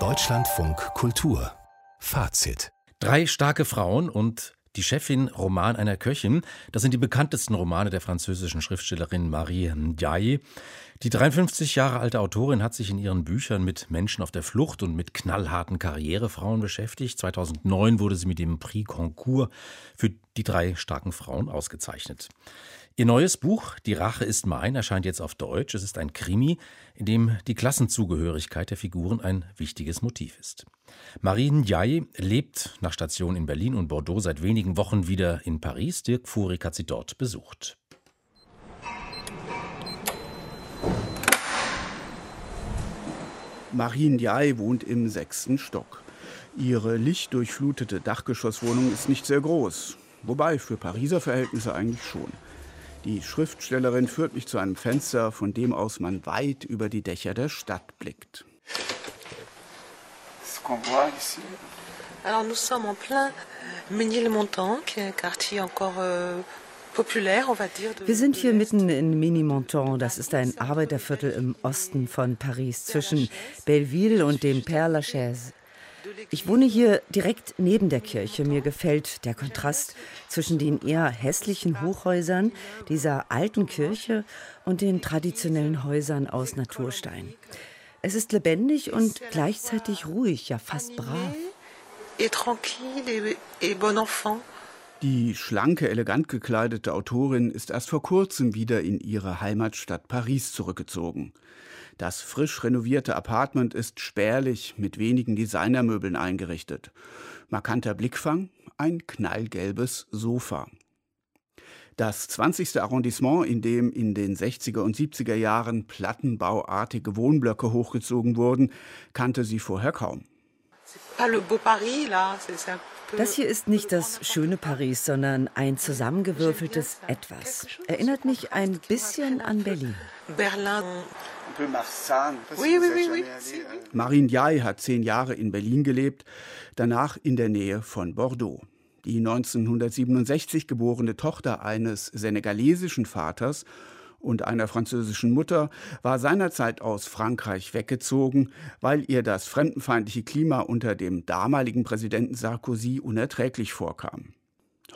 Deutschlandfunk Kultur. Fazit. Drei starke Frauen und die Chefin Roman einer Köchin, das sind die bekanntesten Romane der französischen Schriftstellerin Marie Ndiaye. Die 53 Jahre alte Autorin hat sich in ihren Büchern mit Menschen auf der Flucht und mit knallharten Karrierefrauen beschäftigt. 2009 wurde sie mit dem Prix Concours für die drei starken Frauen ausgezeichnet. Ihr neues Buch Die Rache ist mein erscheint jetzt auf Deutsch. Es ist ein Krimi, in dem die Klassenzugehörigkeit der Figuren ein wichtiges Motiv ist. Marie Ndiaye lebt nach Station in Berlin und Bordeaux seit wenigen Wochen wieder in Paris. Dirk Furik hat sie dort besucht. Marie Ndiaye wohnt im sechsten Stock. Ihre lichtdurchflutete Dachgeschosswohnung ist nicht sehr groß, wobei für Pariser Verhältnisse eigentlich schon. Die Schriftstellerin führt mich zu einem Fenster, von dem aus man weit über die Dächer der Stadt blickt. Alors nous sommes en plein Ménilmontant, qui est un quartier encore euh, wir sind hier mitten in Mini-Monton. Das ist ein Arbeiterviertel im Osten von Paris, zwischen Belleville und dem Père Lachaise. Ich wohne hier direkt neben der Kirche. Mir gefällt der Kontrast zwischen den eher hässlichen Hochhäusern dieser alten Kirche und den traditionellen Häusern aus Naturstein. Es ist lebendig und gleichzeitig ruhig, ja fast brav. Die schlanke, elegant gekleidete Autorin ist erst vor kurzem wieder in ihre Heimatstadt Paris zurückgezogen. Das frisch renovierte Apartment ist spärlich mit wenigen Designermöbeln eingerichtet. Markanter Blickfang, ein knallgelbes Sofa. Das 20. Arrondissement, in dem in den 60er und 70er Jahren plattenbauartige Wohnblöcke hochgezogen wurden, kannte sie vorher kaum. Das hier ist nicht das schöne Paris, sondern ein zusammengewürfeltes Etwas. Erinnert mich ein bisschen an Berlin. Marine Yai hat zehn Jahre in Berlin gelebt, danach in der Nähe von Bordeaux. Die 1967 geborene Tochter eines senegalesischen Vaters und einer französischen Mutter war seinerzeit aus Frankreich weggezogen, weil ihr das fremdenfeindliche Klima unter dem damaligen Präsidenten Sarkozy unerträglich vorkam.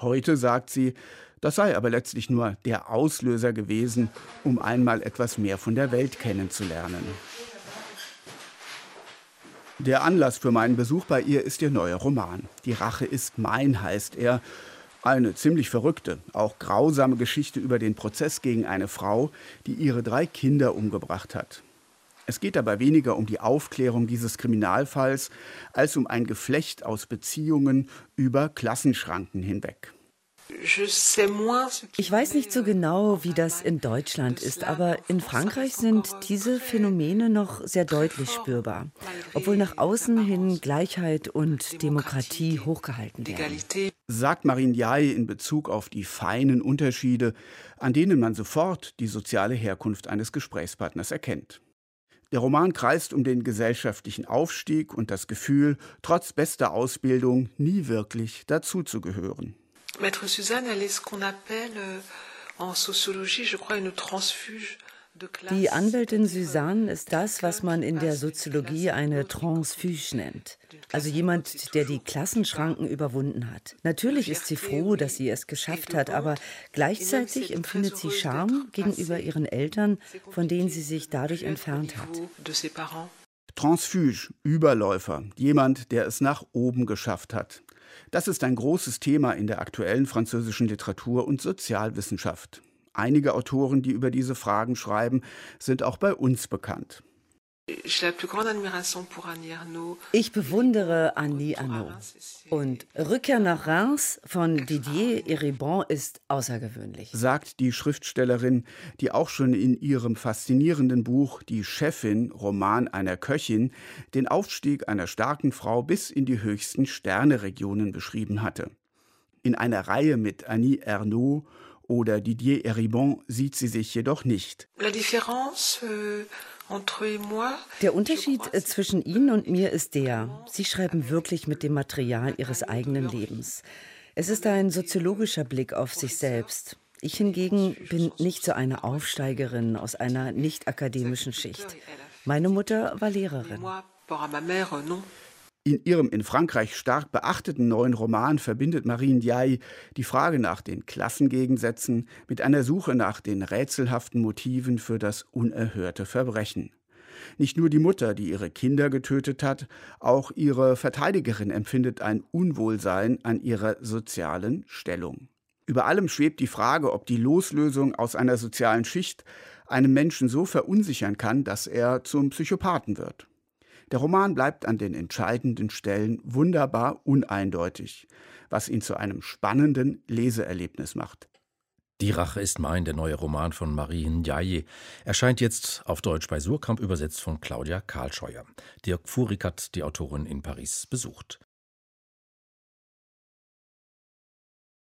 Heute sagt sie, das sei aber letztlich nur der Auslöser gewesen, um einmal etwas mehr von der Welt kennenzulernen. Der Anlass für meinen Besuch bei ihr ist ihr neuer Roman. Die Rache ist mein heißt er. Eine ziemlich verrückte, auch grausame Geschichte über den Prozess gegen eine Frau, die ihre drei Kinder umgebracht hat. Es geht dabei weniger um die Aufklärung dieses Kriminalfalls als um ein Geflecht aus Beziehungen über Klassenschranken hinweg. Ich weiß nicht so genau, wie das in Deutschland ist, aber in Frankreich sind diese Phänomene noch sehr deutlich spürbar, obwohl nach außen hin Gleichheit und Demokratie hochgehalten werden. Sagt Marine Jai in Bezug auf die feinen Unterschiede, an denen man sofort die soziale Herkunft eines Gesprächspartners erkennt. Der Roman kreist um den gesellschaftlichen Aufstieg und das Gefühl, trotz bester Ausbildung nie wirklich dazuzugehören. Maître Suzanne, elle est ce qu'on appelle euh, en sociologie, je crois, une transfuge. Die Anwältin Suzanne ist das, was man in der Soziologie eine Transfuge nennt. Also jemand, der die Klassenschranken überwunden hat. Natürlich ist sie froh, dass sie es geschafft hat, aber gleichzeitig empfindet sie Scham gegenüber ihren Eltern, von denen sie sich dadurch entfernt hat. Transfuge, Überläufer, jemand, der es nach oben geschafft hat. Das ist ein großes Thema in der aktuellen französischen Literatur und Sozialwissenschaft. Einige Autoren, die über diese Fragen schreiben, sind auch bei uns bekannt. Ich bewundere Annie Arnaud. Und Rückkehr nach Reims von Didier Eribon ist außergewöhnlich. Sagt die Schriftstellerin, die auch schon in ihrem faszinierenden Buch Die Chefin, Roman einer Köchin, den Aufstieg einer starken Frau bis in die höchsten Sterneregionen beschrieben hatte. In einer Reihe mit Annie Ernaux oder Didier Eribon sieht sie sich jedoch nicht. La différence, euh der Unterschied äh, zwischen Ihnen und mir ist der, Sie schreiben wirklich mit dem Material Ihres eigenen Lebens. Es ist ein soziologischer Blick auf sich selbst. Ich hingegen bin nicht so eine Aufsteigerin aus einer nicht akademischen Schicht. Meine Mutter war Lehrerin. In ihrem in Frankreich stark beachteten neuen Roman verbindet Marie Ndiaye die Frage nach den Klassengegensätzen mit einer Suche nach den rätselhaften Motiven für das unerhörte Verbrechen. Nicht nur die Mutter, die ihre Kinder getötet hat, auch ihre Verteidigerin empfindet ein Unwohlsein an ihrer sozialen Stellung. Über allem schwebt die Frage, ob die Loslösung aus einer sozialen Schicht einen Menschen so verunsichern kann, dass er zum Psychopathen wird. Der Roman bleibt an den entscheidenden Stellen wunderbar uneindeutig, was ihn zu einem spannenden Leseerlebnis macht. Die Rache ist mein, der neue Roman von Marie Ndiaye, erscheint jetzt auf Deutsch bei Surkamp, übersetzt von Claudia Karlscheuer. Dirk Furik hat die Autorin in Paris besucht.